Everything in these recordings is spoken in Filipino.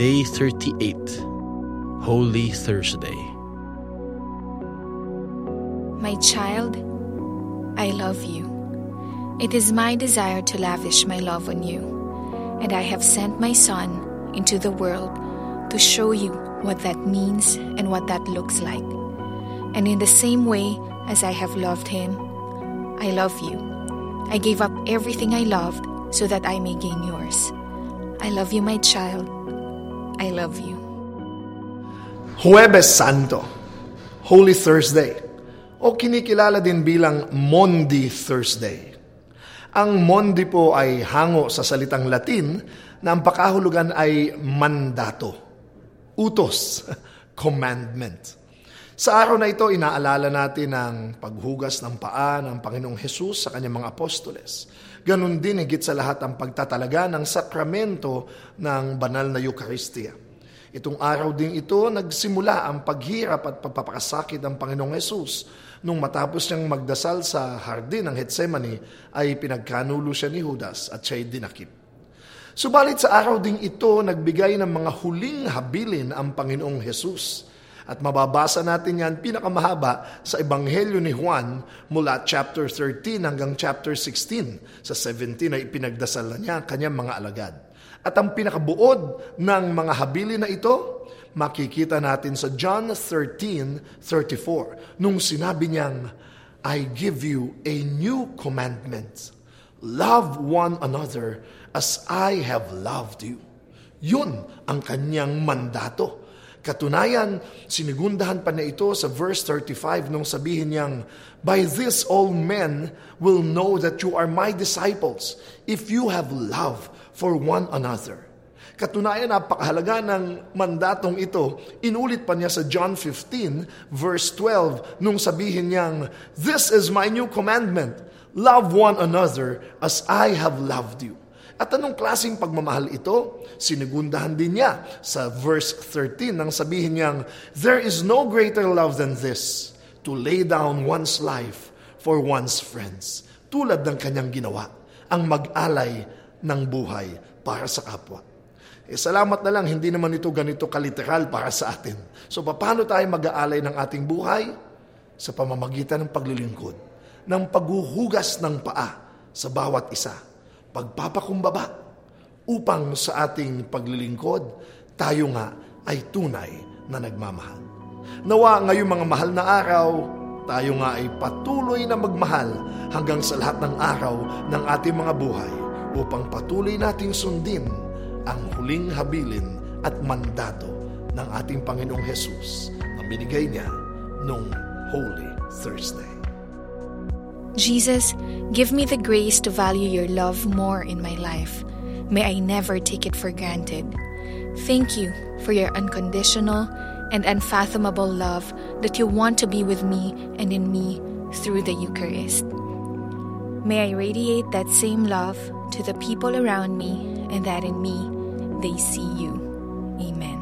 Day 38 Holy Thursday My child, I love you. It is my desire to lavish my love on you, and I have sent my Son into the world to show you what that means and what that looks like. And in the same way as I have loved him, I love you. I gave up everything I loved so that I may gain yours. I love you, my child. I love you. Huwebes Santo, Holy Thursday, o kinikilala din bilang Mondi Thursday. Ang Mondi po ay hango sa salitang Latin na ang pakahulugan ay mandato, utos, commandment. Sa araw na ito, inaalala natin ang paghugas ng paa ng Panginoong Hesus sa kanyang mga apostoles. Ganon din higit sa lahat ang pagtatalaga ng sakramento ng banal na Eucharistia. Itong araw din ito, nagsimula ang paghirap at pagpapakasakit ng Panginoong Hesus. Nung matapos niyang magdasal sa hardin ng Getsemani, ay pinagkanulo siya ni Judas at siya'y dinakip. Subalit sa araw ding ito, nagbigay ng mga huling habilin ang Panginoong Hesus. At mababasa natin yan pinakamahaba sa Ebanghelyo ni Juan mula chapter 13 hanggang chapter 16. Sa 17 ay ipinagdasal na niya kanyang mga alagad. At ang pinakabuod ng mga habili na ito, makikita natin sa John 13:34 nung sinabi niyang, I give you a new commandment. Love one another as I have loved you. Yun ang kanyang mandato. Katunayan, sinigundahan pa na ito sa verse 35 nung sabihin niyang, By this all men will know that you are my disciples if you have love for one another. Katunayan, napakahalaga ng mandatong ito. Inulit pa niya sa John 15 verse 12 nung sabihin niyang, This is my new commandment. Love one another as I have loved you. At anong klaseng pagmamahal ito? Sinigundahan din niya sa verse 13 nang sabihin niyang, There is no greater love than this, to lay down one's life for one's friends. Tulad ng kanyang ginawa, ang mag-alay ng buhay para sa kapwa. Eh, salamat na lang, hindi naman ito ganito kaliteral para sa atin. So, paano tayo mag-aalay ng ating buhay? Sa pamamagitan ng paglilingkod, ng paghuhugas ng paa sa bawat isa pagpapakumbaba upang sa ating paglilingkod, tayo nga ay tunay na nagmamahal. Nawa ngayong mga mahal na araw, tayo nga ay patuloy na magmahal hanggang sa lahat ng araw ng ating mga buhay upang patuloy nating sundin ang huling habilin at mandato ng ating Panginoong Hesus na binigay niya noong Holy Thursday. Jesus, give me the grace to value your love more in my life. May I never take it for granted. Thank you for your unconditional and unfathomable love that you want to be with me and in me through the Eucharist. May I radiate that same love to the people around me and that in me they see you. Amen.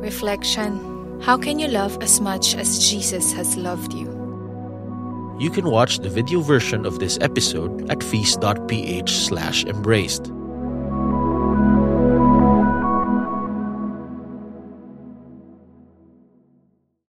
Reflection How can you love as much as Jesus has loved you? You can watch the video version of this episode at feast.ph slash embraced.